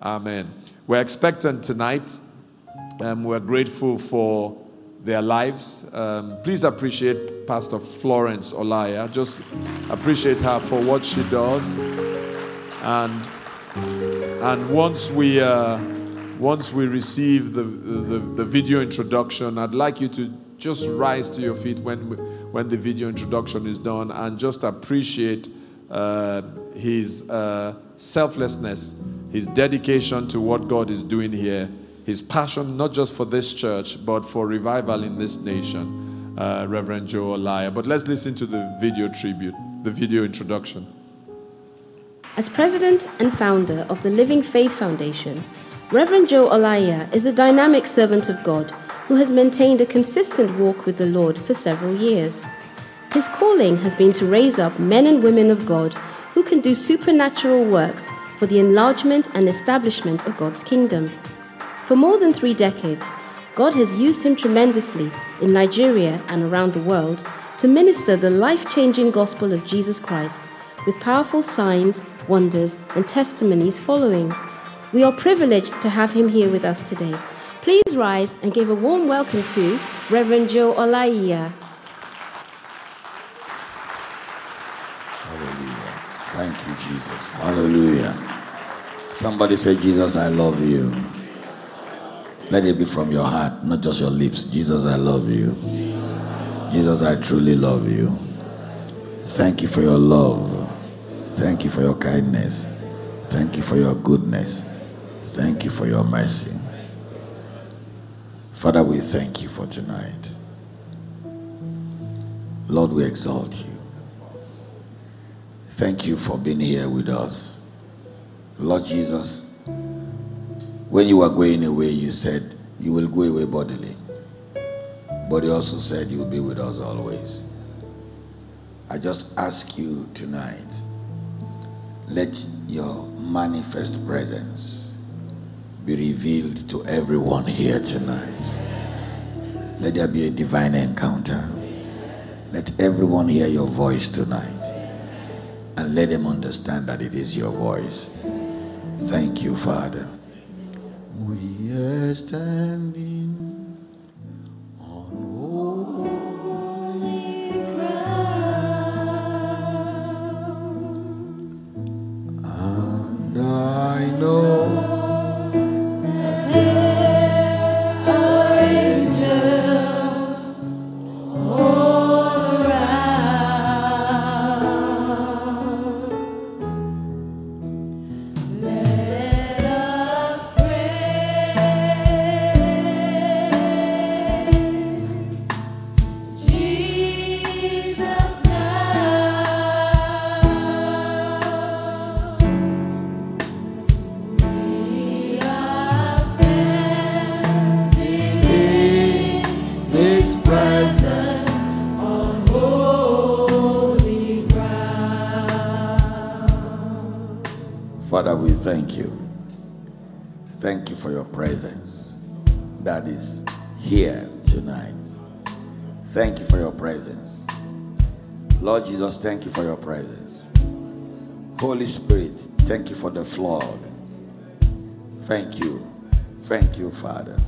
Amen. We're expectant tonight. Um, we're grateful for their lives. Um, please appreciate Pastor Florence Olaiya. Just appreciate her for what she does. And and once we uh, once we receive the, the the video introduction, I'd like you to just rise to your feet when when the video introduction is done and just appreciate uh, his uh, selflessness, his dedication to what God is doing here, his passion not just for this church but for revival in this nation, uh, Reverend Joe Olaiya. But let's listen to the video tribute, the video introduction. As president and founder of the Living Faith Foundation, Reverend Joe Olaiya is a dynamic servant of God who has maintained a consistent walk with the Lord for several years. His calling has been to raise up men and women of God who can do supernatural works for the enlargement and establishment of God's kingdom. For more than three decades, God has used him tremendously in Nigeria and around the world to minister the life changing gospel of Jesus Christ with powerful signs, wonders, and testimonies following. We are privileged to have him here with us today. Please rise and give a warm welcome to Reverend Joe Olaiya. Thank you, Jesus. Hallelujah. Somebody say, Jesus, I love you. Let it be from your heart, not just your lips. Jesus, I love you. Jesus, I truly love you. Thank you for your love. Thank you for your kindness. Thank you for your goodness. Thank you for your mercy. Father, we thank you for tonight. Lord, we exalt you. Thank you for being here with us. Lord Jesus, when you were going away, you said you will go away bodily. But you also said you will be with us always. I just ask you tonight, let your manifest presence be revealed to everyone here tonight. Let there be a divine encounter. Let everyone hear your voice tonight and let them understand that it is your voice. Thank you, Father. We are standing Father, we thank you. Thank you for your presence that is here tonight. Thank you for your presence. Lord Jesus, thank you for your presence. Holy Spirit, thank you for the flood. Thank you. Thank you, Father.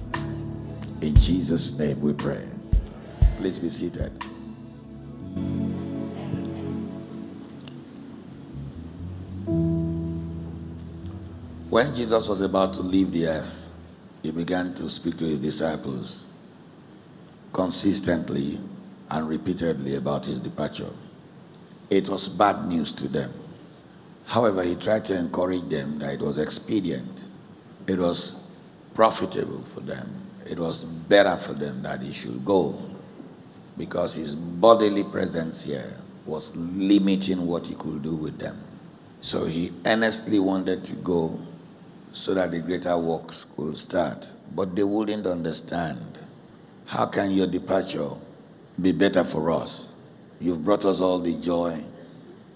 In Jesus' name we pray. Please be seated. When Jesus was about to leave the earth, he began to speak to his disciples consistently and repeatedly about his departure. It was bad news to them. However, he tried to encourage them that it was expedient, it was profitable for them, it was better for them that he should go because his bodily presence here was limiting what he could do with them. So he earnestly wanted to go so that the greater works could start. But they wouldn't understand. How can your departure be better for us? You've brought us all the joy,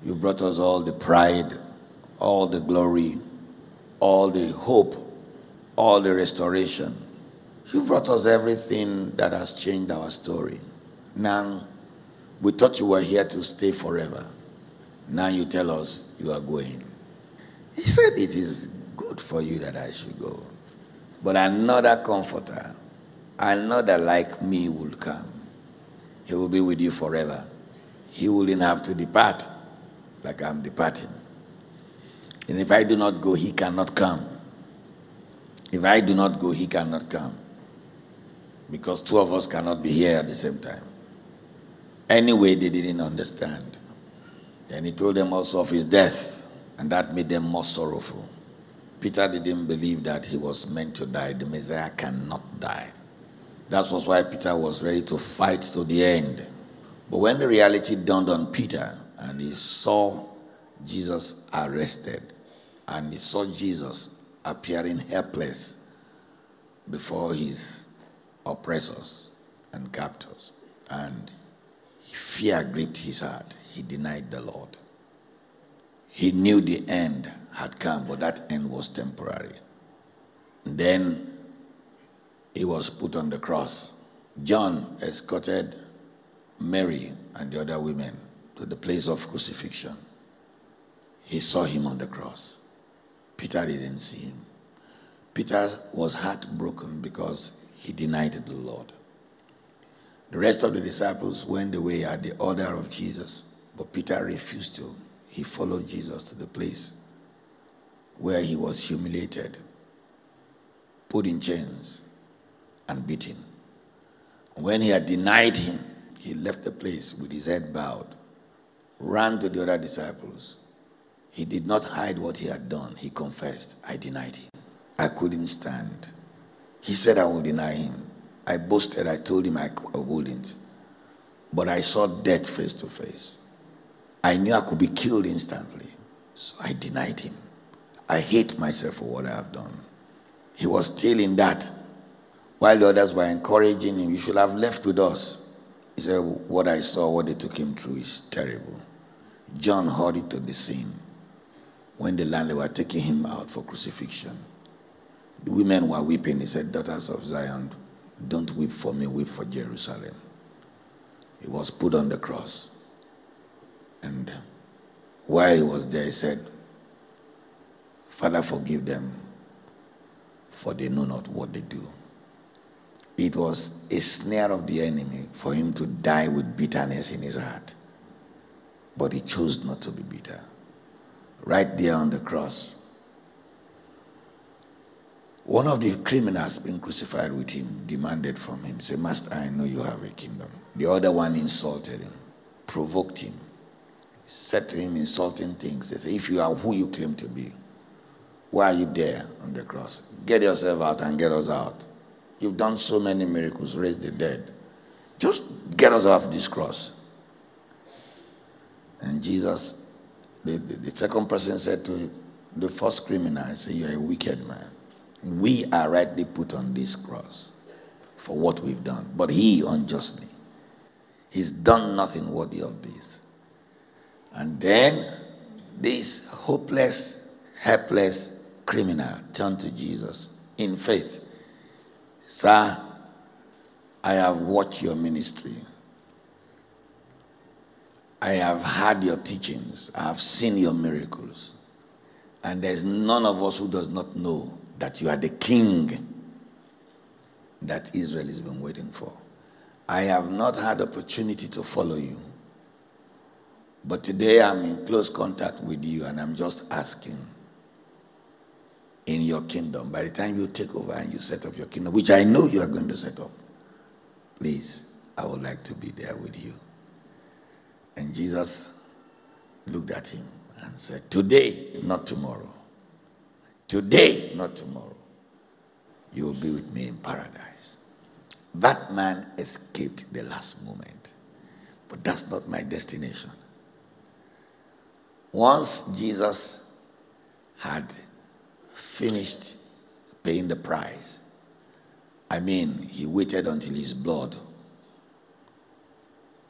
you've brought us all the pride, all the glory, all the hope, all the restoration. You've brought us everything that has changed our story. Now, we thought you were here to stay forever. Now you tell us you are going. He said, It is good for you that I should go. But another comforter, another like me will come. He will be with you forever. He wouldn't have to depart like I'm departing. And if I do not go, he cannot come. If I do not go, he cannot come. Because two of us cannot be here at the same time. Anyway, they didn't understand. And he told them also of his death, and that made them more sorrowful. Peter didn't believe that he was meant to die. The Messiah cannot die. That was why Peter was ready to fight to the end. But when the reality dawned on Peter and he saw Jesus arrested and he saw Jesus appearing helpless before his oppressors and captors, and fear gripped his heart, he denied the Lord. He knew the end had come, but that end was temporary. Then he was put on the cross. John escorted Mary and the other women to the place of crucifixion. He saw him on the cross. Peter didn't see him. Peter was heartbroken because he denied the Lord. The rest of the disciples went away at the order of Jesus, but Peter refused to. He followed Jesus to the place where he was humiliated, put in chains, and beaten. When he had denied him, he left the place with his head bowed, ran to the other disciples. He did not hide what he had done. He confessed, I denied him. I couldn't stand. He said, I will deny him. I boasted, I told him I wouldn't. But I saw death face to face. I knew I could be killed instantly. So I denied him. I hate myself for what I have done. He was still in that. While the others were encouraging him, you should have left with us. He said, What I saw, what they took him through is terrible. John heard it to the scene when the land they were taking him out for crucifixion. The women were weeping. He said, Daughters of Zion, don't weep for me, weep for Jerusalem. He was put on the cross. And while he was there, he said, Father, forgive them, for they know not what they do. It was a snare of the enemy for him to die with bitterness in his heart. But he chose not to be bitter. Right there on the cross, one of the criminals being crucified with him demanded from him, say, Master, I know you have a kingdom. The other one insulted him, provoked him, said to him insulting things. He said, If you are who you claim to be, why are you there on the cross? Get yourself out and get us out. You've done so many miracles, raised the dead. Just get us off this cross. And Jesus, the, the, the second person said to the first criminal, he said, You're a wicked man we are rightly put on this cross for what we've done, but he unjustly. He's done nothing worthy of this. And then this hopeless, helpless criminal turned to Jesus in faith. Sir, I have watched your ministry. I have heard your teachings. I have seen your miracles. And there's none of us who does not know that you are the king that Israel has been waiting for. I have not had opportunity to follow you. But today I'm in close contact with you and I'm just asking in your kingdom, by the time you take over and you set up your kingdom, which I know you are going to set up, please, I would like to be there with you. And Jesus looked at him and said, Today, not tomorrow. Today, not tomorrow, you will be with me in paradise. That man escaped the last moment, but that's not my destination. Once Jesus had finished paying the price, I mean, he waited until his blood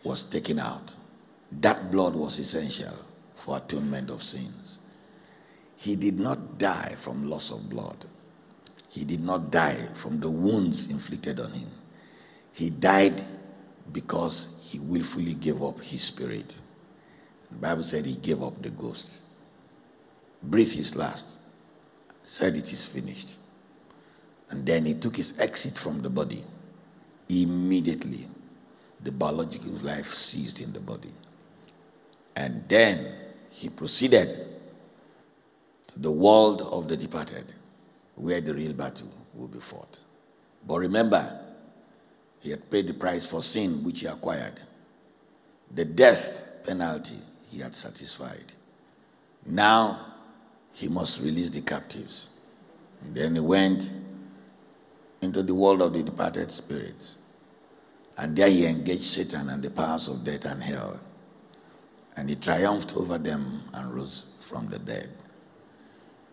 was taken out. That blood was essential for atonement of sins. He did not die from loss of blood. He did not die from the wounds inflicted on him. He died because he willfully gave up his spirit. Bible said he gave up the ghost. Breathed his last. Said it is finished. And then he took his exit from the body. Immediately, the biological life ceased in the body. And then he proceeded to the world of the departed, where the real battle will be fought. But remember, he had paid the price for sin which he acquired. The death penalty he had satisfied. Now he must release the captives. And then he went into the world of the departed spirits. And there he engaged Satan and the powers of death and hell. And he triumphed over them and rose from the dead.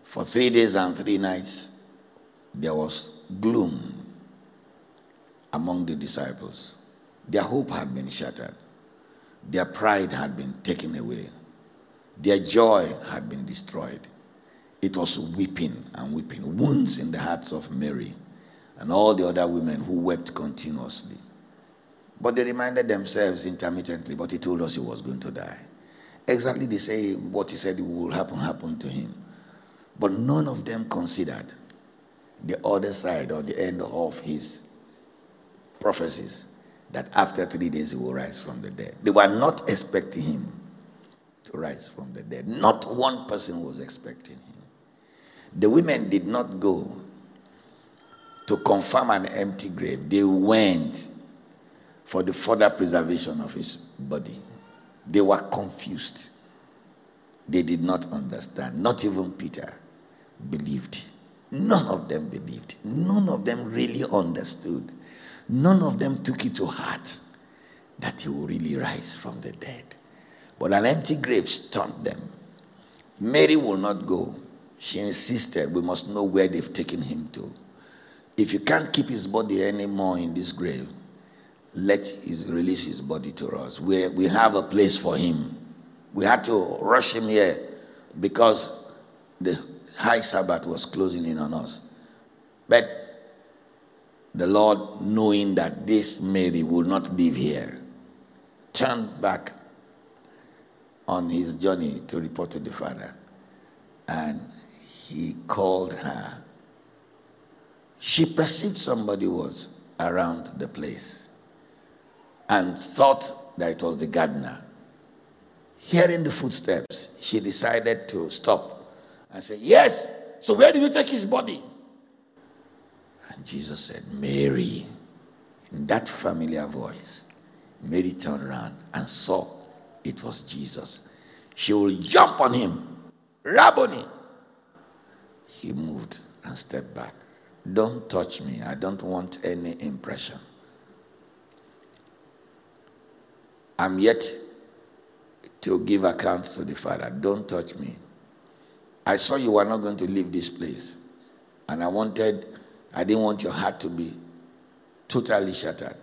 For three days and three nights, there was gloom among the disciples. Their hope had been shattered, their pride had been taken away, their joy had been destroyed. It was weeping and weeping, wounds in the hearts of Mary and all the other women who wept continuously. But they reminded themselves intermittently, but he told us he was going to die. Exactly the same what he said will happen happened to him. But none of them considered the other side or the end of his prophecies that after three days he will rise from the dead. They were not expecting him to rise from the dead. Not one person was expecting him. The women did not go to confirm an empty grave, they went for the further preservation of his body. They were confused. They did not understand. Not even Peter believed. None of them believed. None of them really understood. None of them took it to heart that he will really rise from the dead. But an empty grave stunned them. Mary will not go. She insisted, we must know where they've taken him to. If you can't keep his body anymore in this grave, let his release his body to us. We, we have a place for him. We had to rush him here because the high Sabbath was closing in on us. But the Lord, knowing that this Mary will not live here, turned back on his journey to report to the Father. And he called her. She perceived somebody was around the place and thought that it was the gardener. Hearing the footsteps, she decided to stop and say, Yes, so where did you take his body? And Jesus said, Mary. In that familiar voice, Mary turned around and saw it was Jesus. She will jump on him. Rabboni. He moved and stepped back. Don't touch me. I don't want any impression. I'm yet to give account to the Father. Don't touch me. I saw you were not going to leave this place. And I wanted, I didn't want your heart to be totally shattered.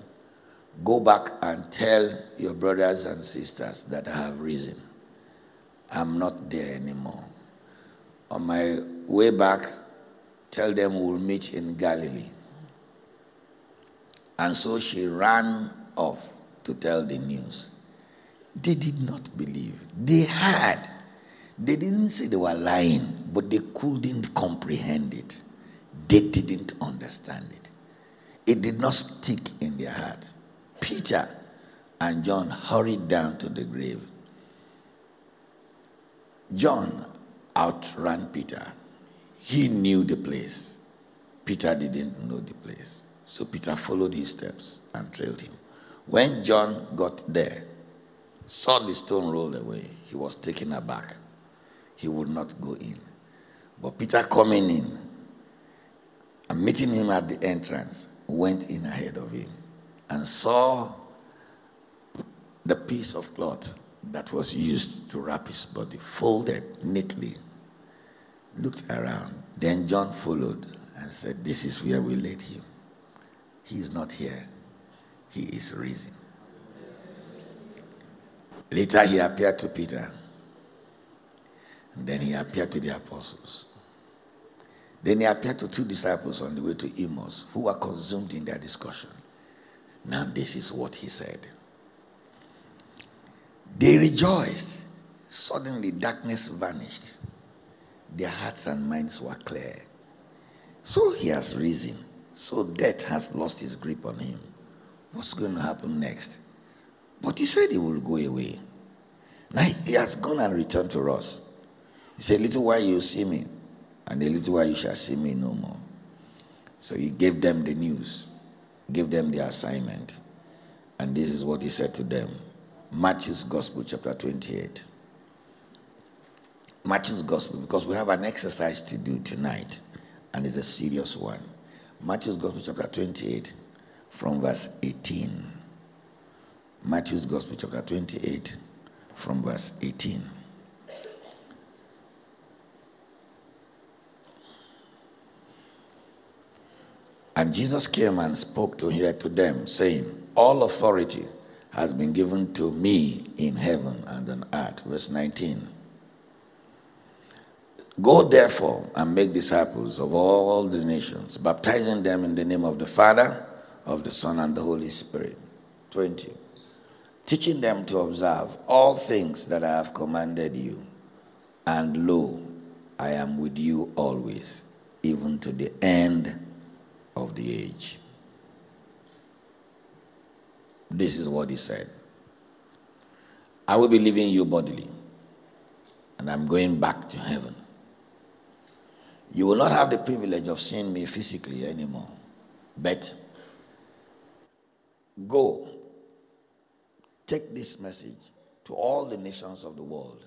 Go back and tell your brothers and sisters that I have risen. I'm not there anymore. On my way back, tell them we'll meet in Galilee. And so she ran off to tell the news. They did not believe. They had. They didn't say they were lying, but they couldn't comprehend it. They didn't understand it. It did not stick in their heart. Peter and John hurried down to the grave. John outran Peter. He knew the place. Peter didn't know the place. So Peter followed his steps and trailed him. When John got there, saw the stone rolled away, he was taken aback. He would not go in. But Peter coming in and meeting him at the entrance went in ahead of him and saw the piece of cloth that was used to wrap his body folded neatly. looked around. Then John followed and said, This is where we laid him. He is not here, he is risen. Later, he appeared to Peter. And then he appeared to the apostles. Then he appeared to two disciples on the way to Emmaus who were consumed in their discussion. Now, this is what he said. They rejoiced. Suddenly, darkness vanished. Their hearts and minds were clear. So he has risen. So death has lost its grip on him. What's going to happen next? But he said he will go away. Now he has gone and returned to us. He said, Little while you see me, and a little while you shall see me no more. So he gave them the news, gave them the assignment. And this is what he said to them. Matthew's Gospel, chapter 28. Matthew's Gospel, because we have an exercise to do tonight, and it's a serious one. Matthew's Gospel, chapter 28, from verse 18. Matthew's Gospel, chapter 28, from verse 18. And Jesus came and spoke to here to them, saying, All authority has been given to me in heaven and on earth. Verse 19. Go therefore and make disciples of all the nations, baptizing them in the name of the Father, of the Son, and the Holy Spirit. 20. Teaching them to observe all things that I have commanded you. And lo, I am with you always, even to the end of the age. This is what he said. I will be leaving you bodily, and I'm going back to heaven. You will not have the privilege of seeing me physically anymore, but go, take this message to all the nations of the world,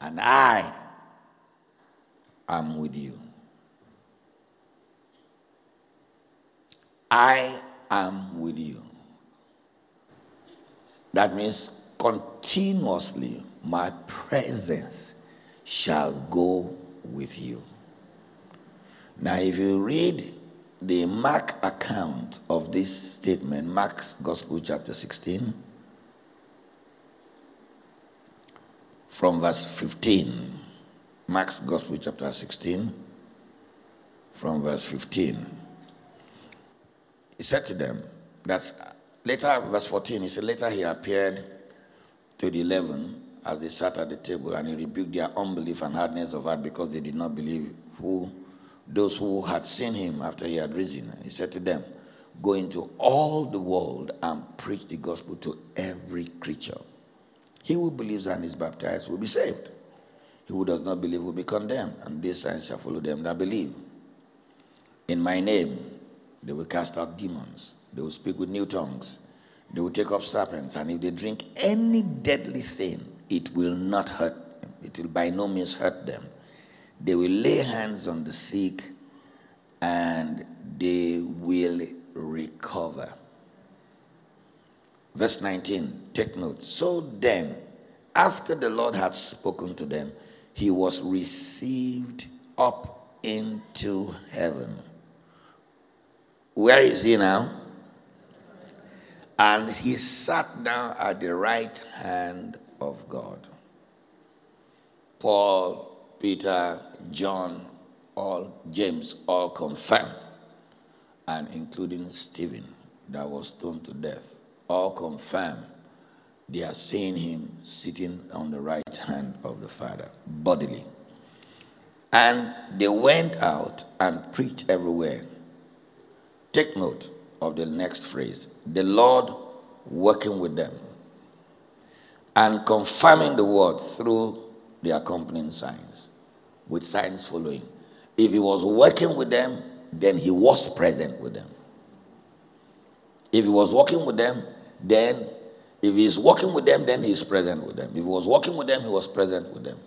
and I am with you. I am with you. That means continuously my presence shall go with you. Now, if you read the Mark account of this statement, Mark's Gospel, chapter 16, from verse 15, Mark's Gospel, chapter 16, from verse 15, he said to them, that's later, verse 14, he said, later he appeared to the eleven as they sat at the table, and he rebuked their unbelief and hardness of heart because they did not believe who those who had seen him after he had risen. He said to them, Go into all the world and preach the gospel to every creature. He who believes and is baptized will be saved. He who does not believe will be condemned, and this sign shall follow them that believe. In my name, they will cast out demons, they will speak with new tongues, they will take up serpents, and if they drink any deadly thing, it will not hurt them. It will by no means hurt them they will lay hands on the sick and they will recover. Verse 19, take note. So then, after the Lord had spoken to them, he was received up into heaven. Where is he now? And he sat down at the right hand of God. Paul Peter, John, all James, all confirm, and including Stephen, that was stoned to death, all confirm they are seeing him sitting on the right hand of the Father, bodily. And they went out and preached everywhere. Take note of the next phrase the Lord working with them and confirming the word through the accompanying signs with signs following. If he was working with them, then he was present with them. If he was working with them, then if he's working with them, then he's present with them. If he was working with them, he was present with them.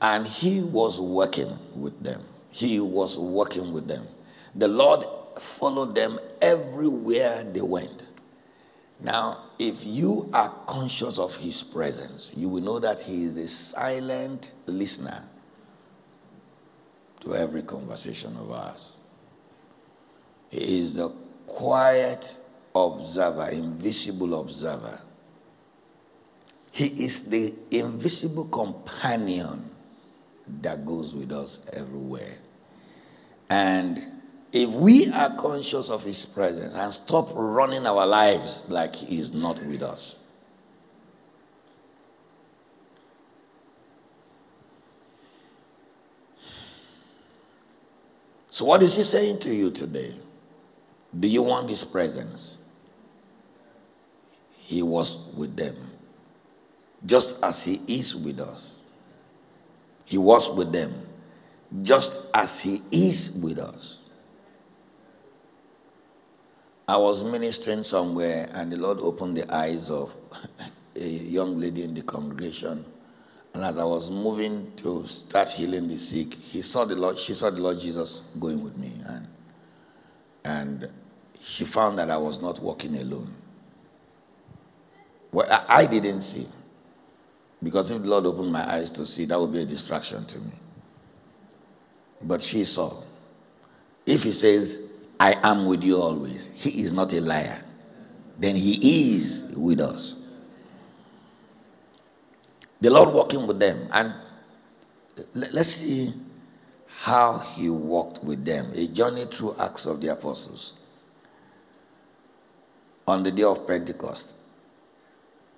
And he was working with them. He was working with them. The Lord followed them everywhere they went. Now, if you are conscious of his presence, you will know that he is a silent listener to every conversation of ours. He is the quiet observer, invisible observer. He is the invisible companion that goes with us everywhere. And if we are conscious of His presence and stop running our lives like He is not with us, So, what is he saying to you today? Do you want his presence? He was with them, just as he is with us. He was with them, just as he is with us. I was ministering somewhere, and the Lord opened the eyes of a young lady in the congregation and as I was moving to start healing the sick, he saw the Lord, she saw the Lord Jesus going with me. And, and she found that I was not walking alone. Well, I, I didn't see. Because if the Lord opened my eyes to see, that would be a distraction to me. But she saw. If he says, I am with you always, he is not a liar. Then he is with us. The Lord walking with them. And let's see how he walked with them. A journey through Acts of the Apostles. On the day of Pentecost,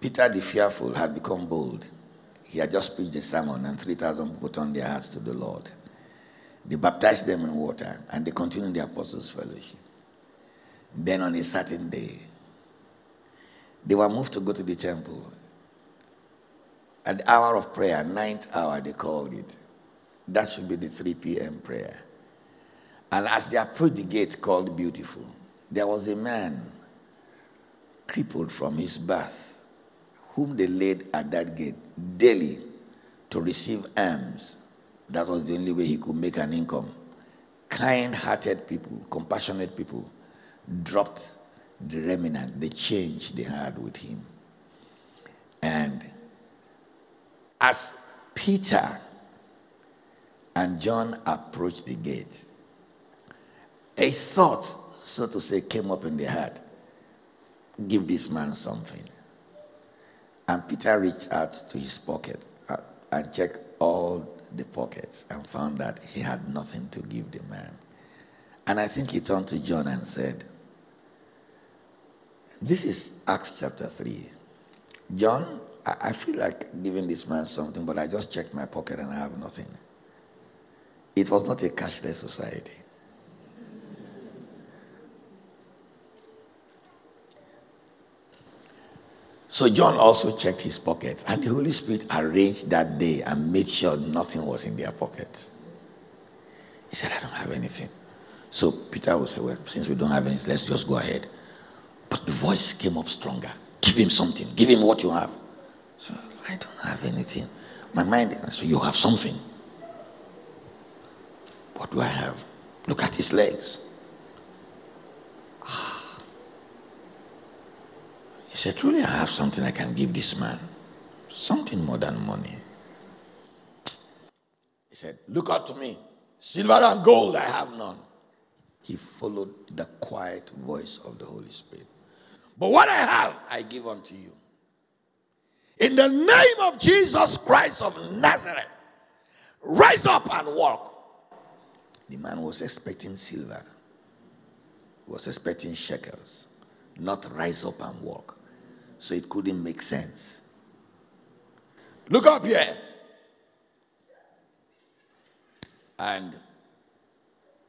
Peter the fearful had become bold. He had just preached a sermon, and 3,000 people turned their hearts to the Lord. They baptized them in water, and they continued the apostles' fellowship. Then, on a certain day, they were moved to go to the temple, at the hour of prayer, ninth hour, they called it. That should be the 3 p.m. prayer. And as they approached the gate called Beautiful, there was a man crippled from his birth, whom they laid at that gate daily to receive alms. That was the only way he could make an income. Kind hearted people, compassionate people, dropped the remnant, the change they had with him. And as Peter and John approached the gate, a thought, so to say, came up in their heart give this man something. And Peter reached out to his pocket uh, and checked all the pockets and found that he had nothing to give the man. And I think he turned to John and said, This is Acts chapter 3. John, I, feel like giving this man something, but I just checked my pocket and I have nothing. It was not a cashless society. So John also checked his pockets, and the Holy Spirit arranged that day and made sure nothing was in their pockets. He said, I don't have anything. So Peter will say, Well, since we don't have anything, let's just go ahead. But the voice came up stronger. Give him something, give him what you have. So I don't have anything. My mind, so you have something. What do I have? Look at his legs. Ah. He said, Truly, I have something I can give this man. Something more than money. He said, Look out to me. Silver and gold I have none. He followed the quiet voice of the Holy Spirit. But what I have, I give unto you. In the name of Jesus Christ of Nazareth, rise up and walk. The man was expecting silver, he was expecting shekels, not rise up and walk. So it couldn't make sense. Look up here. And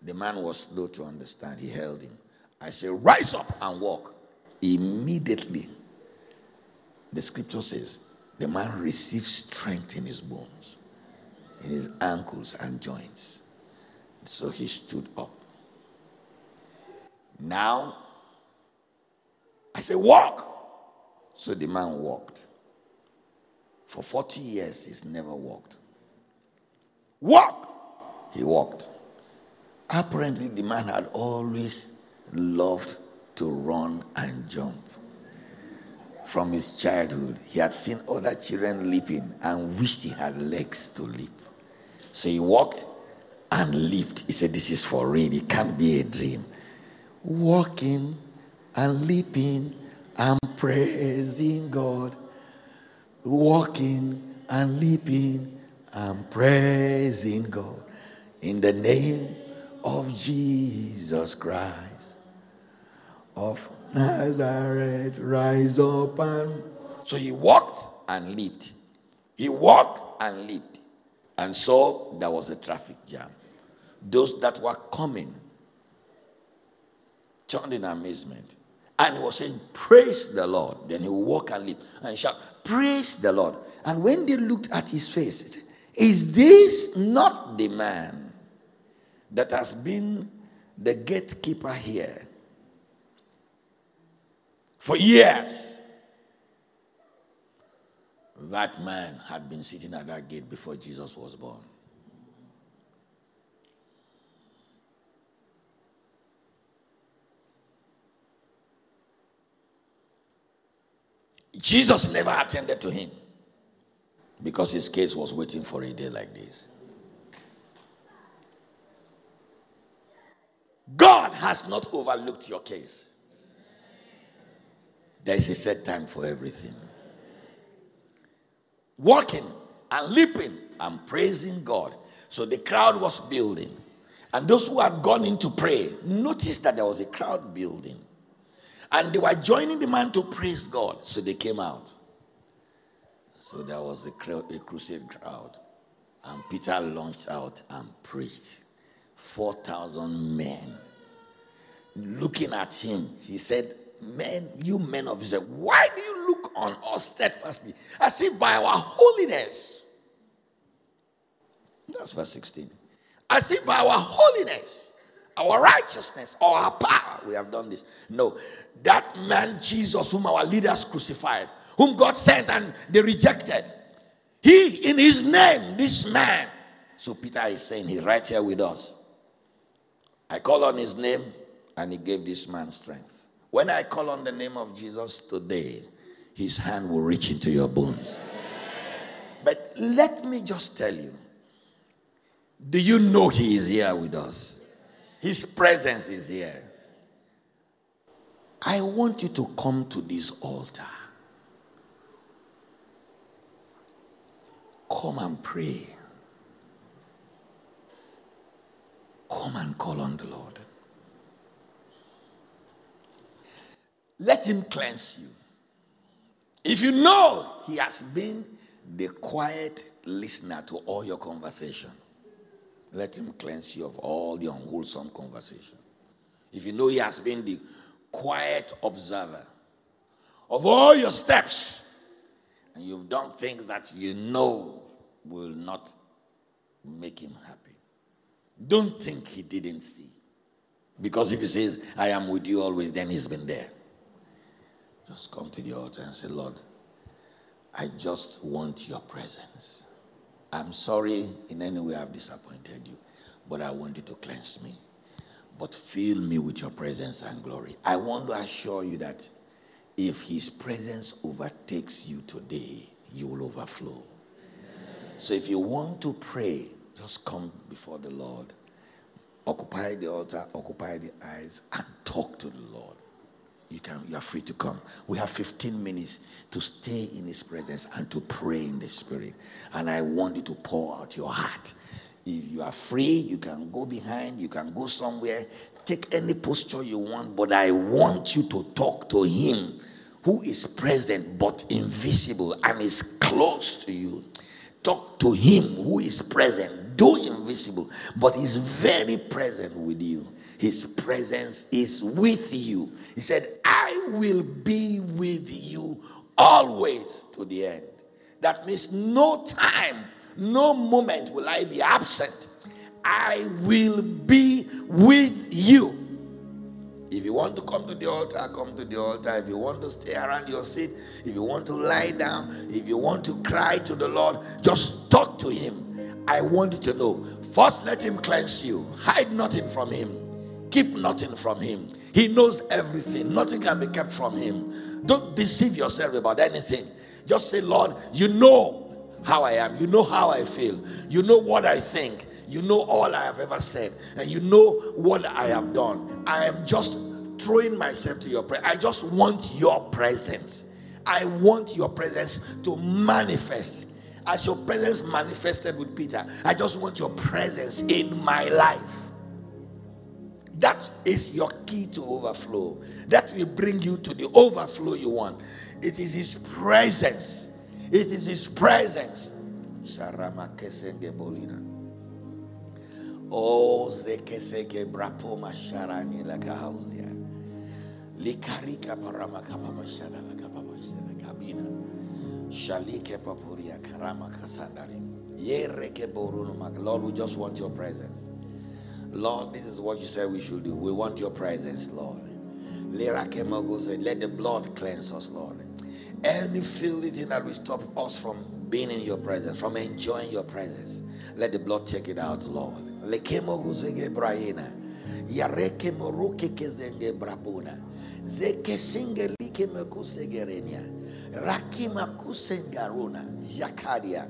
the man was slow to understand. He held him. I said, Rise up and walk. Immediately, the scripture says, the man received strength in his bones, in his ankles and joints. So he stood up. Now, I said, Walk. So the man walked. For 40 years, he's never walked. Walk! He walked. Apparently, the man had always loved to run and jump from his childhood. He had seen other children leaping and wished he had legs to leap. So he walked and leaped. He said, This is for real. It can't be a dream. Walking and leaping praising God. Walking and leaping and praising God. In the name of Jesus Christ of Nazareth, rise up and. So he walked and leaped. He walked and leaped. And so there was a traffic jam. Those that were coming turned in amazement. And he was saying, Praise the Lord. Then he would walk and leap and shout, Praise the Lord. And when they looked at his face, said, Is this not the man that has been the gatekeeper here for years? That man had been sitting at that gate before Jesus was born. Jesus never attended to him because his case was waiting for a day like this. God has not overlooked your case. There is a set time for everything walking and leaping and praising God. So the crowd was building. And those who had gone in to pray noticed that there was a crowd building. And they were joining the man to praise God. So they came out. So there was a, a crusade crowd. And Peter launched out and preached. 4,000 men. Looking at him, he said, Men, you men of Israel, why do you look on us steadfastly as if by our holiness? That's verse 16. As if by our holiness, our righteousness, or our power, we have done this. No, that man Jesus, whom our leaders crucified, whom God sent and they rejected, he, in his name, this man. So Peter is saying, he's right here with us. I call on his name, and he gave this man strength. When I call on the name of Jesus today, his hand will reach into your bones. But let me just tell you do you know he is here with us? His presence is here. I want you to come to this altar. Come and pray. Come and call on the Lord. Let him cleanse you. If you know he has been the quiet listener to all your conversation, let him cleanse you of all the unwholesome conversation. If you know he has been the quiet observer of all your steps, and you've done things that you know will not make him happy, don't think he didn't see. Because if he says, I am with you always, then he's been there. Just come to the altar and say, Lord, I just want your presence. I'm sorry in any way I've disappointed you, but I want you to cleanse me. But fill me with your presence and glory. I want to assure you that if his presence overtakes you today, you will overflow. So if you want to pray, just come before the Lord. Occupy the altar, occupy the eyes, and talk to the Lord you can you are free to come. We have 15 minutes to stay in his presence and to pray in the spirit. And i want you to pour out your heart. If you are free you can go behind you can go somewhere. Take any posture you want but i want you to talk to him who is present but invisible and is close to you. Talk to him who is present though invisible but is very present with you. His presence is with you. He said, will be with you always to the end. That means no time, no moment will I be absent. I will be with you. If you want to come to the altar, come to the altar. If you want to stay around your seat, if you want to lie down, if you want to cry to the Lord, just talk to Him. I want you to know first, let Him cleanse you, hide nothing from Him. Keep nothing from him. He knows everything. Nothing can be kept from him. Don't deceive yourself about anything. Just say, Lord, you know how I am. You know how I feel. You know what I think. You know all I have ever said, and you know what I have done. I am just throwing myself to your prayer. I just want your presence. I want your presence to manifest. As your presence manifested with Peter, I just want your presence in my life. That is your key to overflow. That will bring you to the overflow you want. It is His presence. It is His presence. Oh, zekeseke brapoma sharani lakahauzia. Likarika parama kapama shara lakapama shara kabina. Shalike papuria karama kasandari. Yereke boruno mag. Lord, we just want your presence. Lord, this is what you said we should do. We want your presence, Lord. Let the blood cleanse us, Lord. Any filthy thing that will stop us from being in your presence, from enjoying your presence, let the blood take it out, Lord. Yareke moruke kezenge brabuna. Zeke singe like mekusegerenia. Rakima kusengaruna. Jakadia.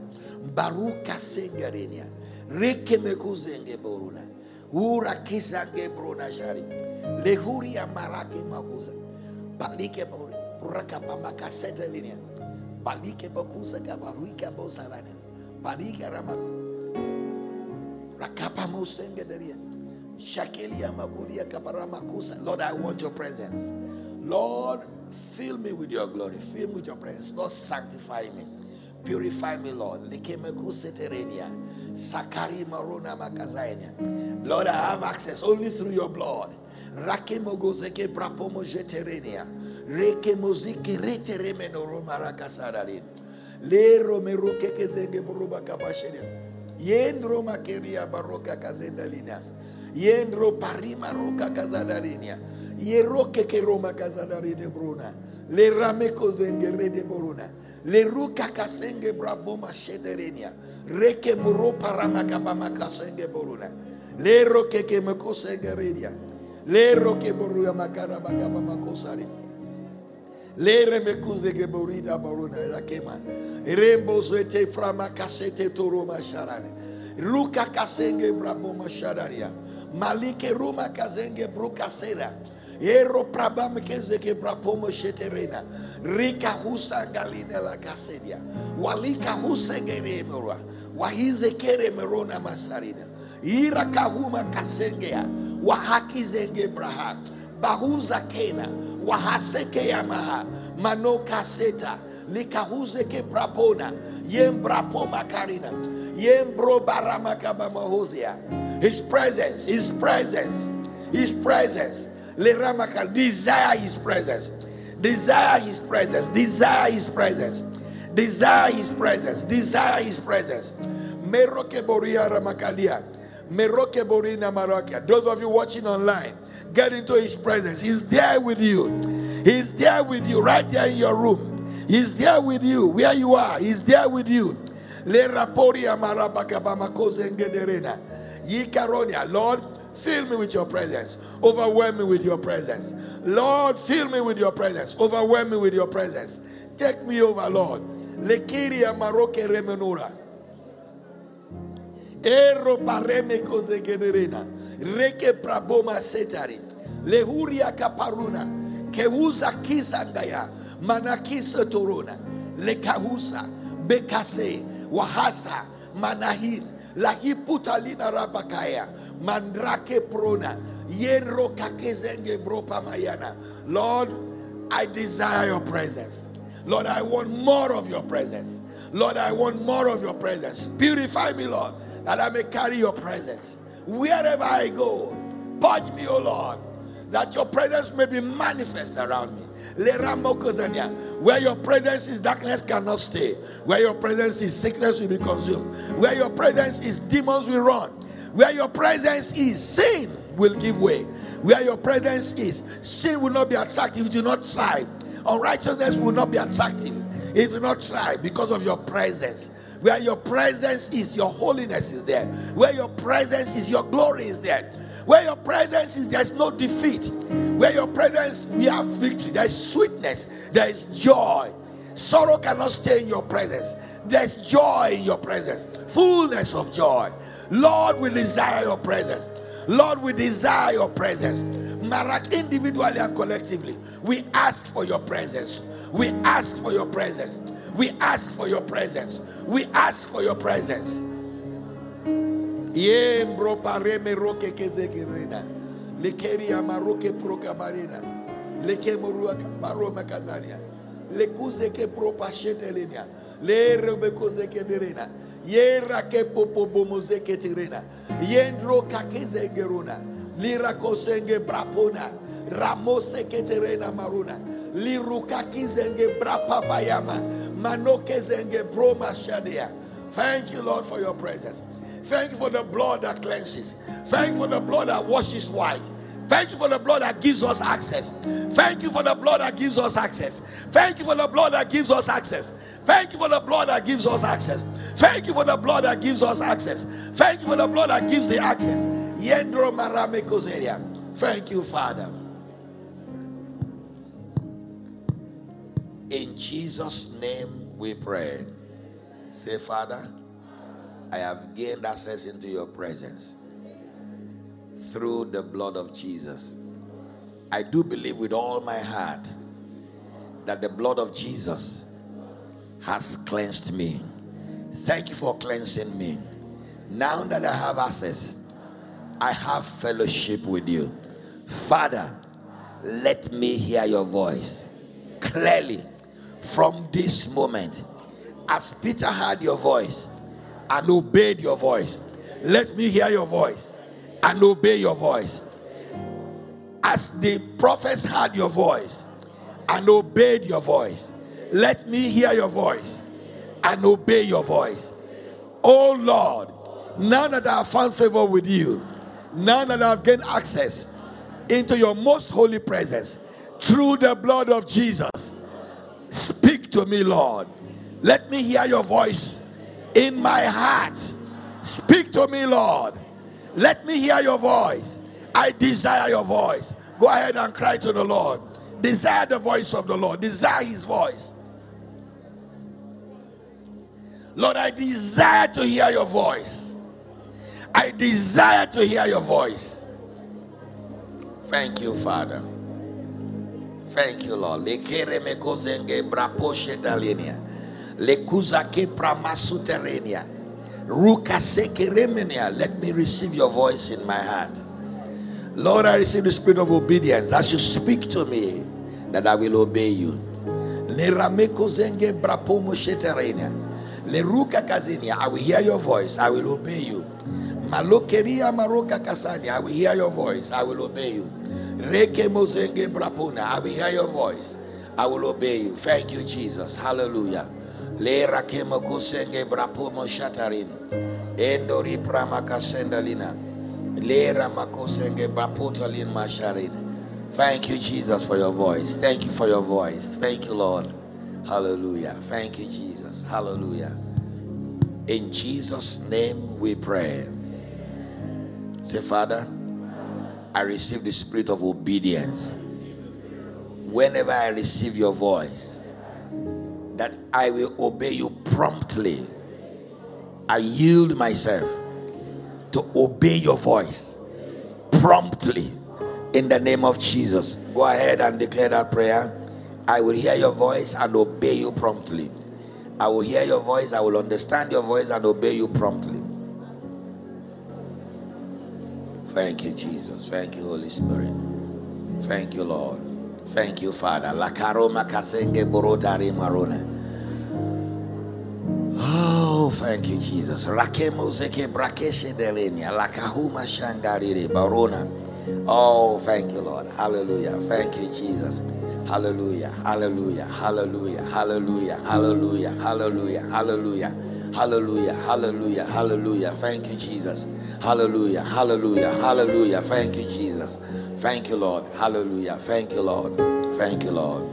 Baruka sengerenia. Reke mekuzenge boruna. Ura kisange brona shari. Lehuria marake makuza. Palike buraka pamaka setelinia. Palike bakuza kabaruika bosarania. Palike ramaku. Rakapa mosenge deria. Shakelia mabudia kabaramakusa. Lord, I want your presence. Lord, fill me with your glory. Fill me with your presence. Lord, sanctify me. Purify me, Lord. Likemekuseterenia. Sakari maruna makazaenia. Lord, I have access only through your blood. Rakemogozeke brapomo jeterenia. Rekemozike reteremeno romarakasadarin. Le romeruke kezenge buruba kabasheria. Yendro makeria baroka kazendalina. Yendro parima roka kazadarinia. Yeroke ke roma kazadarine bruna. Le rameko zenge rede bruna. Le ruka kasenge braboma shederenia. Reke muro paramakabama kasenge boruna. Le roke ke makosenge redia. Le roke boruya makara magaba makosari. Lere mekuze ke borida boruna rakema. Rembo zete frama kasete toroma sharane. Ruka kasenge braboma shararia. Malike ruma kazenge brukasera. Ero prabam kezeke brapomo sheterena. Rika husa galine la kasedia. Walika husa geremora. Wahize kere merona masarina. Ira kahuma kasengea. Wahaki zenge braha. Bahuza kena. Wahaseke yamaha. Mano kaseta. Likahuze ke brapona. Yem brapoma karina. Yem bro barama. His presence, His presence, His presence. Le ramaka, desire His presence, desire His presence, desire His presence, desire His presence, desire His presence. Meroke boria ramakadia, meroke borina marakia. Those of you watching online, get into His presence. He's there with you. He's there with you, right there in your room. He's there with you where you are. He's there with you. Le rapori amarabakabamakozengederena. Yikaronia, Lord, fill me with your presence. Overwhelm me with your presence. Lord, fill me with your presence. Overwhelm me with your presence. Take me over, Lord. Lekiria maroke remenura. Ero pareme kozegederena. Reke praboma setari. Lehuria kaparuna. Keuza kisangaya. Manakisa torona. Lekahusa. Bekase. Wahasa. Manahin. Lahiputalina rabakaya. Mandrake prona. Yenro kakezenge bropa mayana. Lord, I desire your presence. Lord, I want more of your presence. Lord, I want more of your presence. Purify me, Lord, that I may carry your presence. Wherever I go, purge me, O Lord, that your presence may be manifest around me. Where your presence is, darkness cannot stay. Where your presence is, sickness will be consumed. Where your presence is, demons will run. Where your presence is, sin will give way. Where your presence is, sin will not be attractive. You do not try. Unrighteousness will not be attractive. It will not try because of your presence. Where your presence is, your holiness is there. Where your presence is, your glory is there. Where your presence is, there's no defeat. Where your presence, we have victory. There is sweetness. There is joy. Sorrow cannot stay in your presence. There's joy in your presence. Fullness of joy. Lord, we desire your presence. Lord, we desire your presence. Marak, individually and collectively, we ask for your presence. We ask for your presence. We ask for your presence. We ask for your presence. Yembro pareme roke kezekerena. Lekeria maroke prokabarina. Leke morua paroma kazania. Lekuze ke propashetelenia. Le rebekoze ke derena. Yera ke popo bomoze ke tirena. Yendro kakeze geruna. Lira kosenge brapona. Ramose keterena maruna. Liruka kizenge brapa bayama. Manoke zenge broma shadia. Thank you, Lord, for your presence. Thank you for the blood that cleanses. Thank you for the blood that washes white. Thank you for the blood that gives us access. Thank you for the blood that gives us access. Thank you for the blood that gives us access. Thank you for the blood that gives us access. Thank you for the blood that gives us access. Thank you for the blood that gives the access. Yendro. Thank you, Father. In Jesus' name we pray. Say, Father, I have gained access into your presence through the blood of Jesus. I do believe with all my heart that the blood of Jesus has cleansed me. Thank you for cleansing me. Now that I have access, I have fellowship with you. Father, let me hear your voice clearly from this moment. As Peter heard your voice and obeyed your voice, let me hear your voice and obey your voice. As the prophets heard your voice and obeyed your voice, let me hear your voice and obey your voice. Oh Lord, now that I have found favor with you, now that I have gained access into your most holy presence through the blood of Jesus, speak to me, Lord. Let me hear your voice in my heart. Speak to me, Lord. Let me hear your voice. I desire your voice. Go ahead and cry to the Lord. Desire the voice of the Lord. Desire his voice. Lord, I desire to hear your voice. I desire to hear your voice. Thank you, Father. Thank you, Lord. Lekere mekozenge braposhe dalinia. Lekuza ke pramasuterenia. Rukaseke remenia. Let me receive your voice in my heart. Lord, I receive the spirit of obedience as you speak to me, that I will obey you. Leramekozenge brapomo sheterenia. Leruka kazinia. I will hear your voice. I will obey you. Malokeria maroka kasania. I will hear your voice. I will obey you. Reke mozenge brapuna. I will hear your voice. I will obey you. Thank you, Jesus. Hallelujah. Le rakemo kusenge brapumo shatarin. Endori prama kasendalina. Le ramakosenge braputalin masharin. Thank you, Jesus, for your voice. Thank you for your voice. Thank you, Lord. Hallelujah. Thank you, Jesus. Hallelujah. In Jesus' name we pray. Say, Father, I receive the spirit of obedience. Whenever I receive your voice, that I will obey you promptly. I yield myself to obey your voice promptly in the name of Jesus. Go ahead and declare that prayer. I will hear your voice and obey you promptly. I will hear your voice, I will understand your voice and obey you promptly. Thank you, Jesus. Thank you, Holy Spirit. Thank you, Lord. Thank you, Father. La karoma kasenge borotari marona. Oh, thank you, Jesus. Rakemo zeke brakeshe delenia. La kahuma shangarire barona. Oh, thank you, Lord. Hallelujah. Thank you, Jesus. Hallelujah. Hallelujah. Hallelujah. Hallelujah. Hallelujah. Hallelujah. Hallelujah. Hallelujah. Hallelujah. Hallelujah. Thank you, Jesus. Hallelujah. Hallelujah. Hallelujah. Thank you, Jesus. Thank you, Lord. Hallelujah. Thank you, Lord. Thank you, Lord.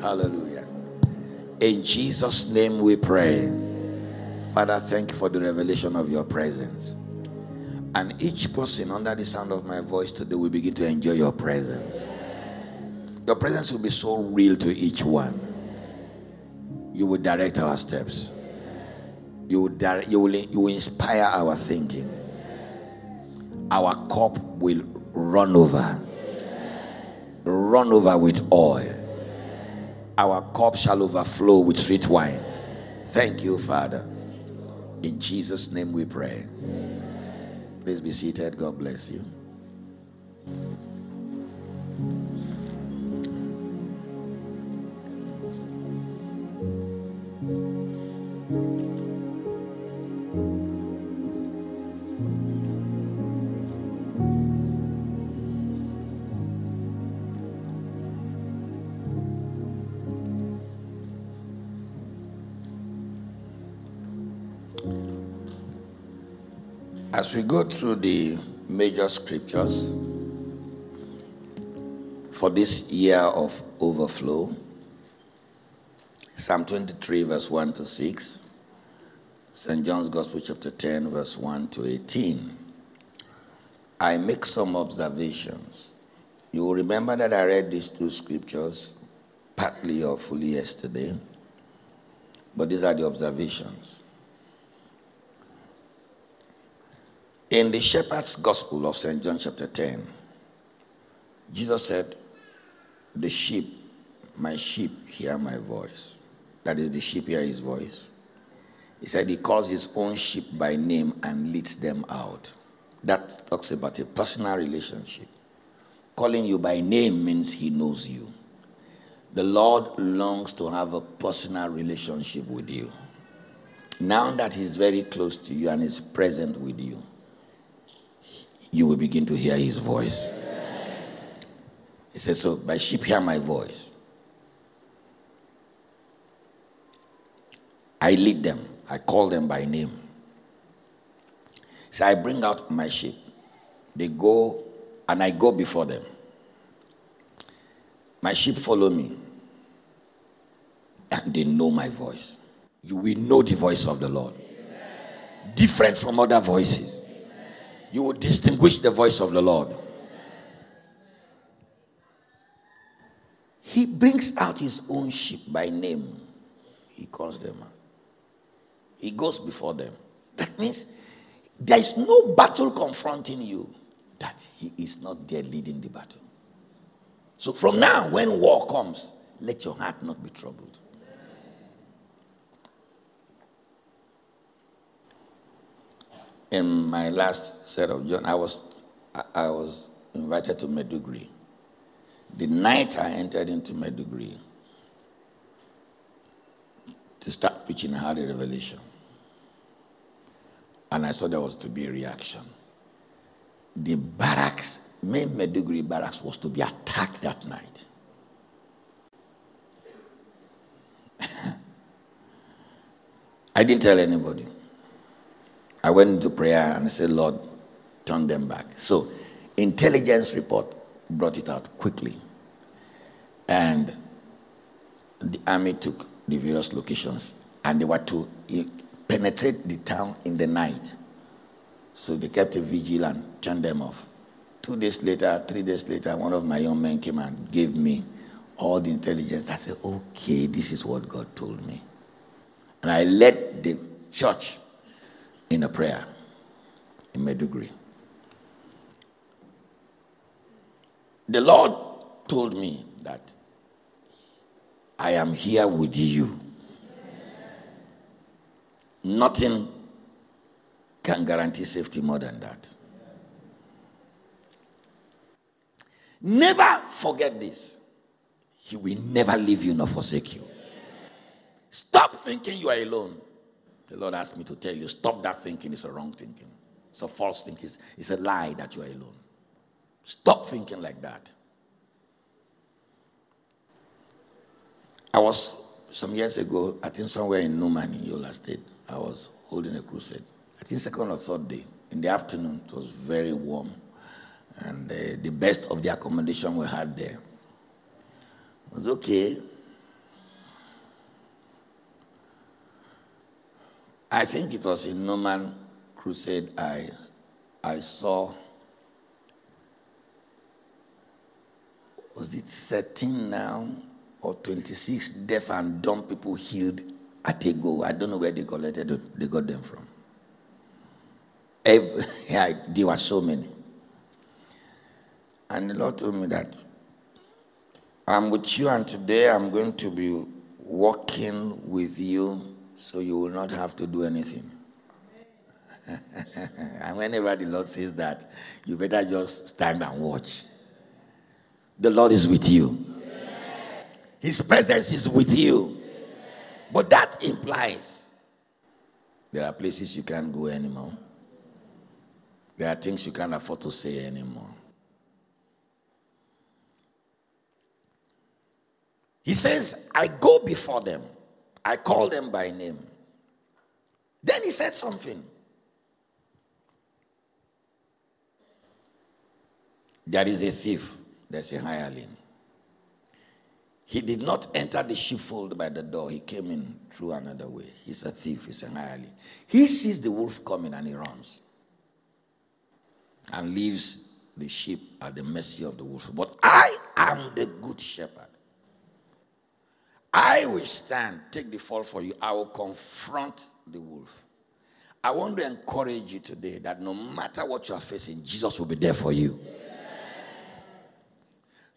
Hallelujah. In Jesus' name we pray. Father, thank you for the revelation of your presence. And each person under the sound of my voice today will begin to enjoy your presence. Your presence will be so real to each one. You will direct our steps. You will, you will, you will inspire our thinking. Our cup will run over. Run over with oil. Our cup shall overflow with sweet wine. Thank you, Father. In Jesus' name we pray. Please be seated. God bless you. As we go through the major scriptures for this year of overflow, Psalm 23, verse 1 to 6, St. John's Gospel, chapter 10, verse 1 to 18, I make some observations. You will remember that I read these two scriptures partly or fully yesterday, but these are the observations. In the Shepherd's Gospel of St. John, chapter 10, Jesus said, The sheep, my sheep, hear my voice. That is, the sheep hear his voice. He said he calls his own sheep by name and leads them out. That talks about a personal relationship. Calling you by name means he knows you. The Lord longs to have a personal relationship with you. Now that he's very close to you and is present with you, you will begin to hear his voice. He says, So my sheep hear my voice. I lead them, I call them by name. So I bring out my sheep. They go, and I go before them. My sheep follow me, and they know my voice. You will know the voice of the Lord, different from other voices you will distinguish the voice of the Lord. He brings out his own sheep by name. He calls them. He goes before them. That means there is no battle confronting you that he is not there leading the battle. So from now, when war comes, let your heart not be troubled. In my last set of John, I was, I was invited to Maiduguri. The night I entered into Maiduguri to start preaching, I had a revelation. And I saw there was to be a reaction. The barracks, main Maiduguri barracks, was to be attacked that night. I didn't tell anybody. I went into prayer and I said, Lord, turn them back. So, intelligence report brought it out quickly. And the army took the various locations and they were to eh, penetrate the town in the night. So they kept a vigil and turned them off. Two days later, three days later, one of my young men came and gave me all the intelligence. I said, okay, this is what God told me. And I led the church in a prayer in Maiduguri. The Lord told me that I am here with you. Nothing can guarantee safety more than that. Never forget this. He will never leave you nor forsake you. Stop thinking you are alone. The Lord asked me to tell you, stop that thinking. It's a wrong thinking. It's a false thinking. It's, it's a lie that you are alone. Stop thinking like that. I was some years ago, I think somewhere in Numan in Yola State, I was holding a crusade. I think second or third day. In the afternoon, it was very warm. And uh, the best of the accommodation we had there it was okay. I think it was in Numan Crusade I, I saw, was it 13 now or 26 deaf and dumb people healed at a go? I don't know where they collected they got them from. Every, yeah, there were so many. And the Lord told me that I'm with you, and today I'm going to be walking with you so you will not have to do anything. and whenever the Lord says that, you better just stand and watch. The Lord is with you, His presence is with you. But that implies there are places you can't go anymore, there are things you can't afford to say anymore. He says, I go before them. I call them by name. Then he said something. There is a thief, there's a hireling. He did not enter the sheepfold by the door, he came in through another way. He's a thief, he's a hireling. He sees the wolf coming and he runs and leaves the sheep at the mercy of the wolf. But I am the good shepherd. I will stand, take the fall for you. I will confront the wolf. I want to encourage you today that no matter what you are facing, Jesus will be there for you.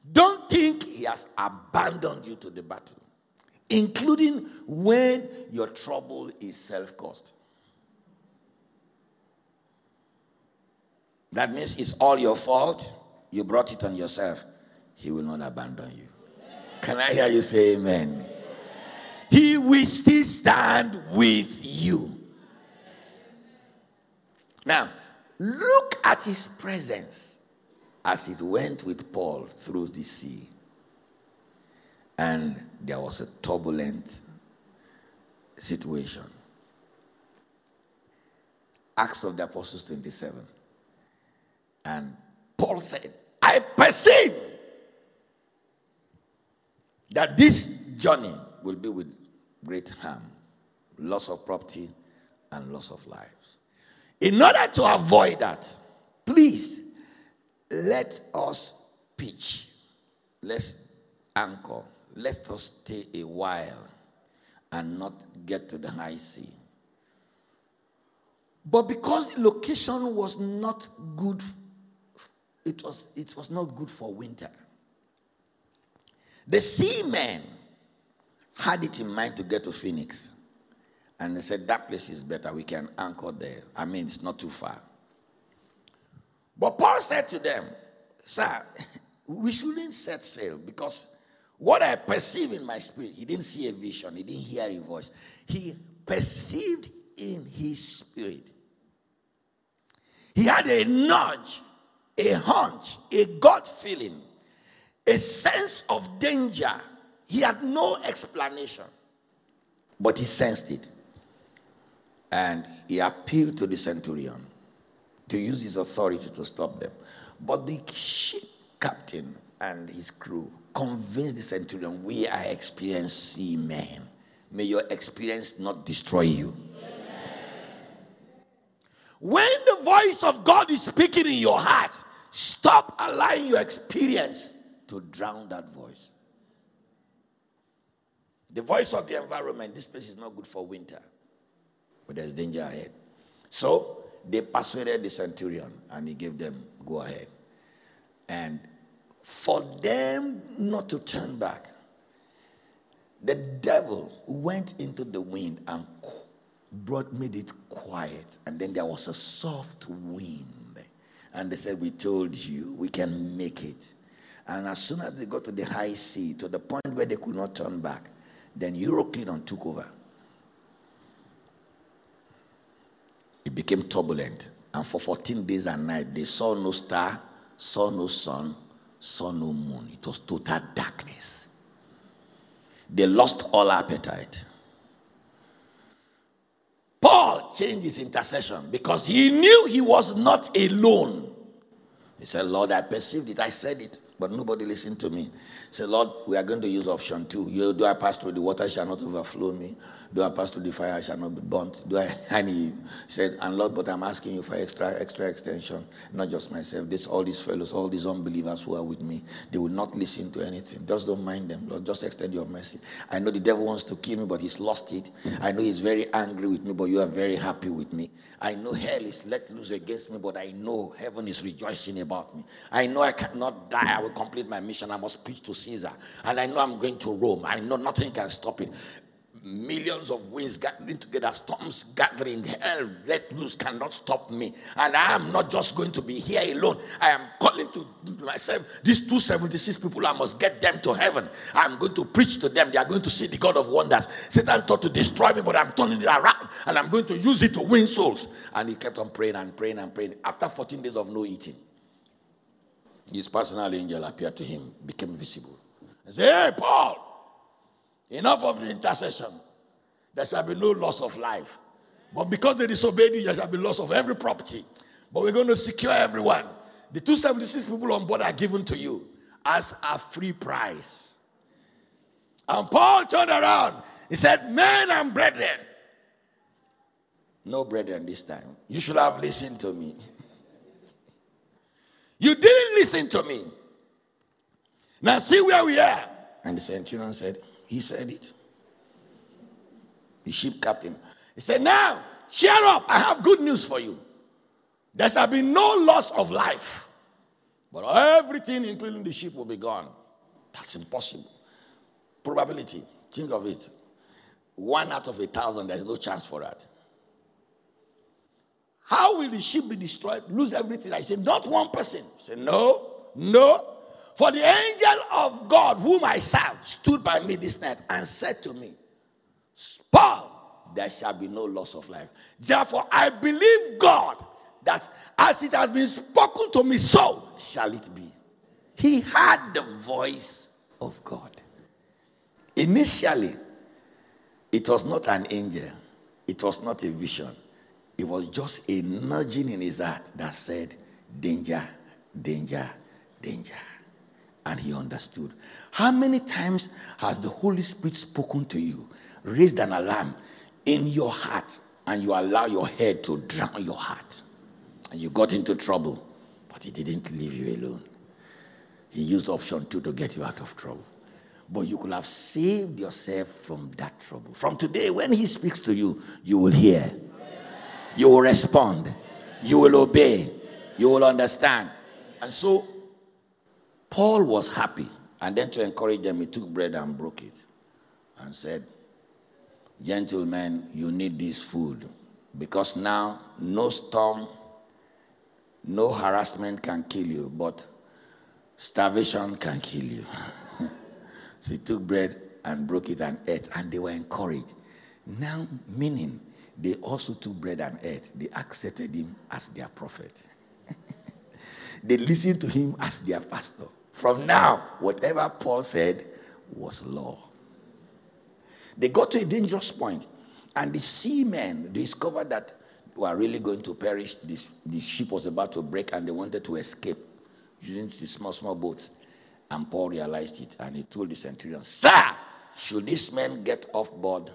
Don't think he has abandoned you to the battle, including when your trouble is self caused. That means it's all your fault. You brought it on yourself. He will not abandon you. Can I hear you say amen? He will still stand with you. Now, look at his presence as it went with Paul through the sea. And there was a turbulent situation. Acts of the Apostles 27. And Paul said, I perceive that this journey will be with great harm, loss of property, and loss of lives. In order to avoid that, please let us pitch, let's anchor, let us stay a while and not get to the high sea. But because the location was not good, it was, it was not good for winter. The seamen had it in mind to get to Phoenix. And they said, That place is better. We can anchor there. I mean, it's not too far. But Paul said to them, Sir, we shouldn't set sail because what I perceive in my spirit, he didn't see a vision, he didn't hear a voice. He perceived in his spirit. He had a nudge, a hunch, a gut feeling, a sense of danger he had no explanation, but he sensed it. And he appealed to the centurion to use his authority to stop them. But the ship captain and his crew convinced the centurion, We are experienced seamen. May your experience not destroy you. When the voice of God is speaking in your heart, stop allowing your experience to drown that voice. The voice of the environment, this place is not good for winter, but there's danger ahead. So they persuaded the centurion and he gave them go ahead. And for them not to turn back, the devil went into the wind and brought made it quiet. And then there was a soft wind. And they said, We told you we can make it. And as soon as they got to the high sea, to the point where they could not turn back, then Euroclydon took over. It became turbulent. And for 14 days and nights, they saw no star, saw no sun, saw no moon. It was total darkness. They lost all appetite. Paul changed his intercession because he knew he was not alone. He said, Lord, I perceived it. I said it. But nobody listened to me. Say, Lord, we are going to use option two. You do I pass through the water shall not overflow me. Do I pass through the fire I shall not be burnt. Do I and he said, and Lord, but I'm asking you for extra, extra extension. Not just myself. This all these fellows, all these unbelievers who are with me, they will not listen to anything. Just don't mind them, Lord. Just extend your mercy. I know the devil wants to kill me, but he's lost it. I know he's very angry with me, but you are very happy with me. I know hell is let loose against me, but I know heaven is rejoicing about me. I know I cannot die. I will complete my mission. I must preach to Caesar. And I know I'm going to Rome. I know nothing can stop it millions of winds gathering together, storms gathering, hell let loose cannot stop me. And I am not just going to be here alone. I am calling to myself, these 276 people, I must get them to heaven. I'm going to preach to them. They are going to see the God of wonders. Satan thought to destroy me, but I'm turning it around and I'm going to use it to win souls. And he kept on praying and praying and praying. After 14 days of no eating, his personal angel appeared to him, became visible. and said, Hey, Paul, Enough of the intercession. There shall be no loss of life. But because they disobeyed you, there shall be loss of every property. But we're going to secure everyone. The 276 people on board are given to you as a free price. And Paul turned around. He said, Men and brethren. No brethren this time. You should have listened to me. You didn't listen to me. Now see where we are. And the centurion said, he said it. The ship captain. He said, Now, cheer up. I have good news for you. There shall be no loss of life, but everything, including the ship, will be gone. That's impossible. Probability. Think of it. One out of a thousand, there's no chance for that. How will the ship be destroyed? Lose everything? I said, Not one person. Said, No, no, for the angel of God, whom I serve, stood by me this night and said to me, Paul, there shall be no loss of life. Therefore, I believe God that as it has been spoken to me, so shall it be. He had the voice of God. Initially, it was not an angel, it was not a vision, it was just a nudging in his heart that said, Danger, danger, danger and he understood. How many times has the Holy Spirit spoken to you, raised an alarm in your heart, and you allow your head to drown your heart? And you got into trouble, but he didn't leave you alone. He used option two to get you out of trouble. But you could have saved yourself from that trouble. From today, when he speaks to you, you will hear, you will respond, you will obey, you will understand. And so Paul was happy. And then to encourage them, he took bread and broke it and said, Gentlemen, you need this food because now no storm, no harassment can kill you, but starvation can kill you. so he took bread and broke it and ate, and they were encouraged. Now, meaning they also took bread and ate, they accepted him as their prophet. they listened to him as their pastor. From now, whatever Paul said was law. They got to a dangerous point, and the seamen discovered that they were really going to perish. This, the ship was about to break, and they wanted to escape using the small, small boats. And Paul realized it, and he told the centurion, Sir, should these men get off board,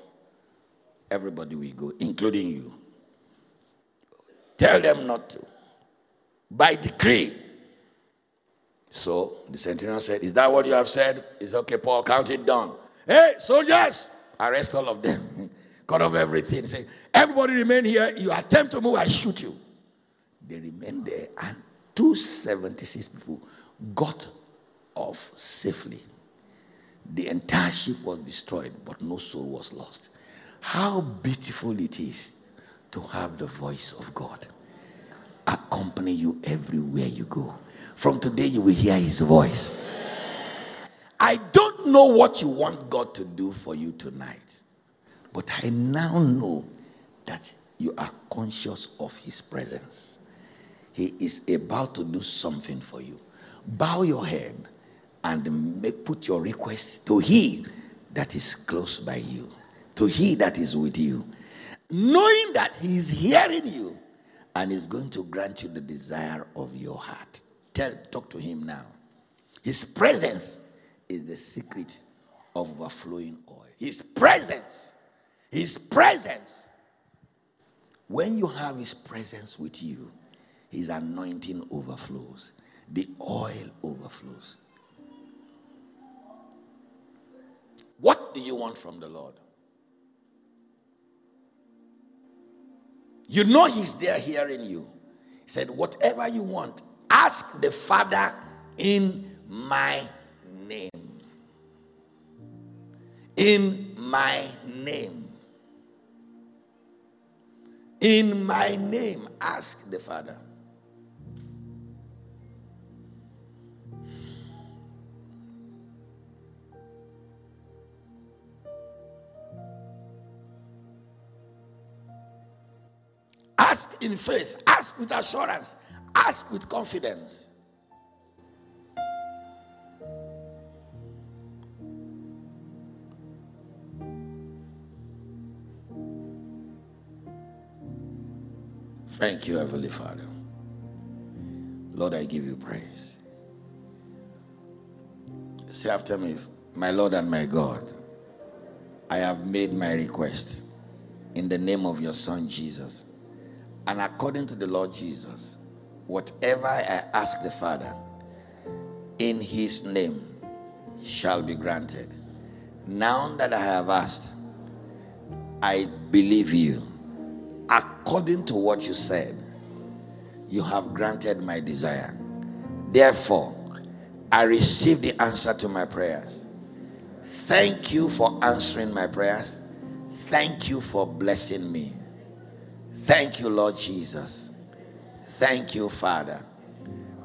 everybody will go, including you. Tell them not to. By decree, so the centurion said, Is that what you have said? It's okay, Paul, count it down. Hey, soldiers, arrest all of them. Cut off everything. Say, everybody remain here. You attempt to move, I shoot you. They remained there, and 276 people got off safely. The entire ship was destroyed, but no soul was lost. How beautiful it is to have the voice of God accompany you everywhere you go. From today, you will hear his voice. I don't know what you want God to do for you tonight, but I now know that you are conscious of his presence. He is about to do something for you. Bow your head and make, put your request to he that is close by you, to he that is with you, knowing that he is hearing you and is going to grant you the desire of your heart. Tell, talk to him now. His presence is the secret of overflowing oil. His presence. His presence. When you have His presence with you, His anointing overflows, the oil overflows. What do you want from the Lord? You know He's there hearing you. He said, Whatever you want, ask the Father in my name. In my name. In my name, ask the Father. Ask in faith, ask with assurance, ask with confidence. Thank you, Heavenly Father. Lord, I give you praise. Say after me, my Lord and my God, I have made my request in the name of your Son Jesus. And according to the Lord Jesus, whatever I ask the Father in his name shall be granted. Now that I have asked, I believe you. According to what you said, you have granted my desire. Therefore, I receive the answer to my prayers. Thank you for answering my prayers. Thank you for blessing me. Thank you, Lord Jesus. Thank you, Father,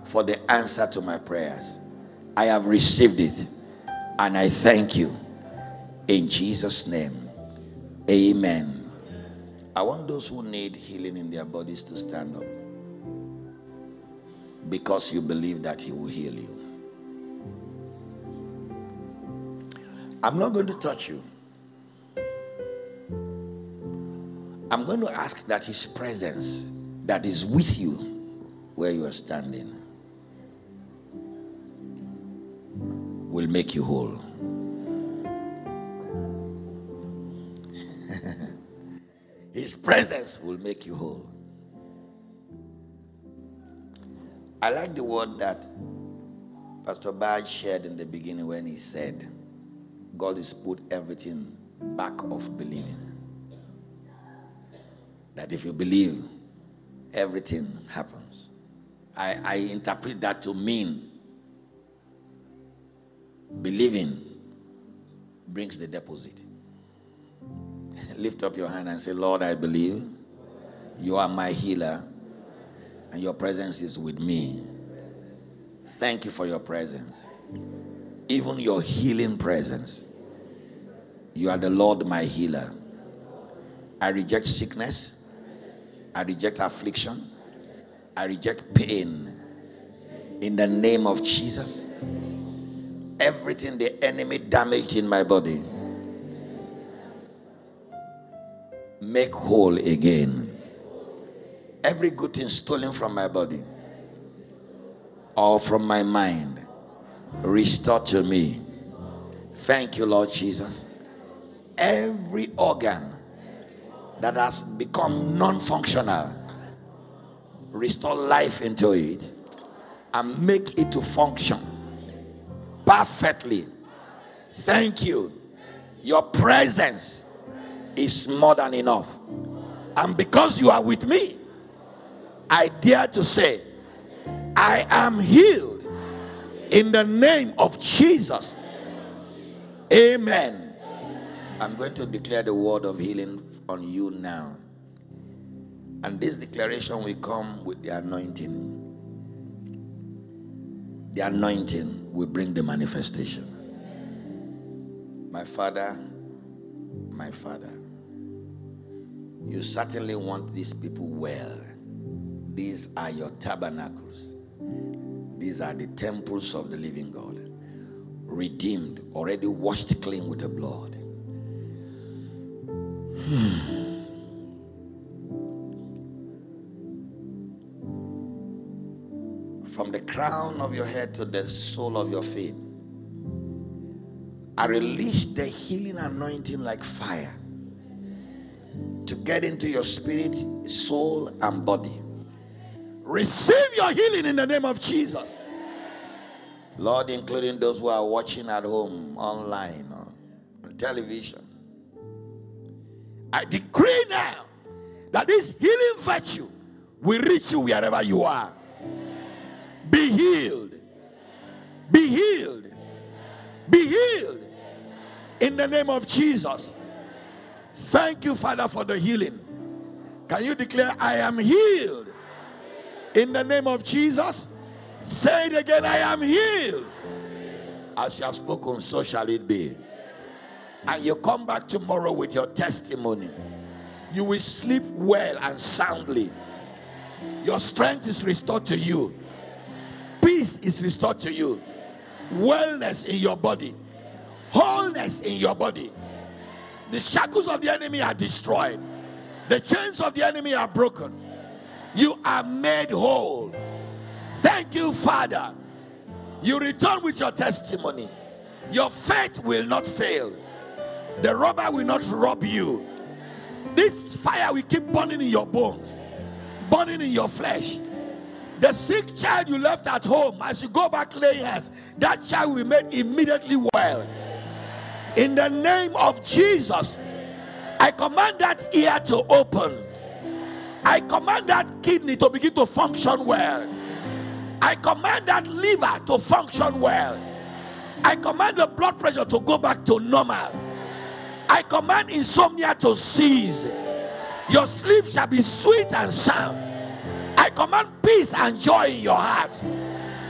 for the answer to my prayers. I have received it and I thank you. In Jesus' name, amen. I want those who need healing in their bodies to stand up because you believe that He will heal you. I'm not going to touch you. I'm going to ask that His presence that is with you where you are standing will make you whole. His presence will make you whole. I like the word that Pastor Baj shared in the beginning when he said, God has put everything back of believing that if you believe, everything happens. I, I interpret that to mean believing brings the deposit. Lift up your hand and say, Lord, I believe you are my healer and your presence is with me. Thank you for your presence, even your healing presence. You are the Lord, my healer. I reject sickness. I reject affliction. I reject pain. In the name of Jesus. Everything the enemy damaged in my body, make whole again. Every good thing stolen from my body or from my mind, restore to me. Thank you, Lord Jesus. Every organ that has become non functional, restore life into it and make it to function perfectly. Thank you. Your presence is more than enough. And because you are with me, I dare to say, I am healed in the name of Jesus. Amen. I'm going to declare the word of healing on you now. And this declaration will come with the anointing. The anointing will bring the manifestation. My Father, my Father, you certainly want these people well. These are your tabernacles, these are the temples of the living God, redeemed, already washed clean with the blood. Hmm. from the crown of your head to the sole of your feet. I release the healing anointing like fire to get into your spirit, soul, and body. Receive your healing in the name of Jesus. Lord, including those who are watching at home, online, on television. I decree now that this healing virtue will reach you wherever you are. Be healed. Be healed. Be healed. In the name of Jesus. Thank you, Father, for the healing. Can you declare, I am healed? In the name of Jesus. Say it again, I am healed. As you have spoken, so shall it be. And you come back tomorrow with your testimony. You will sleep well and soundly. Your strength is restored to you. Peace is restored to you. Wellness in your body. Wholeness in your body. The shackles of the enemy are destroyed. The chains of the enemy are broken. You are made whole. Thank you, Father. You return with your testimony. Your faith will not fail. The robber will not rob you. This fire will keep burning in your bones, burning in your flesh. The sick child you left at home, as you go back laying hands, that child will be made immediately well. In the name of Jesus, I command that ear to open. I command that kidney to begin to function well. I command that liver to function well. I command the blood pressure to go back to normal. I command insomnia to cease. Your sleep shall be sweet and sound. I command peace and joy in your heart.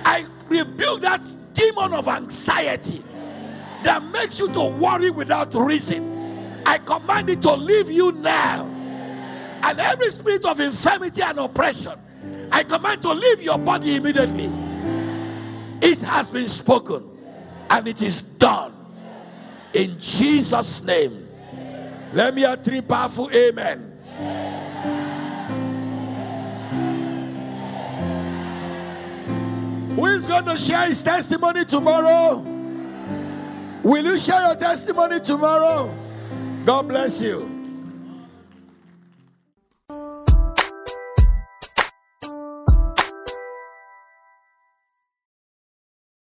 I rebuke that demon of anxiety that makes you to worry without reason. I command it to leave you now. And every spirit of infirmity and oppression, I command to leave your body immediately. It has been spoken and it is done. In Jesus' name. Let me hear three powerful amen. Who is going to share his testimony tomorrow? Will you share your testimony tomorrow? God bless you.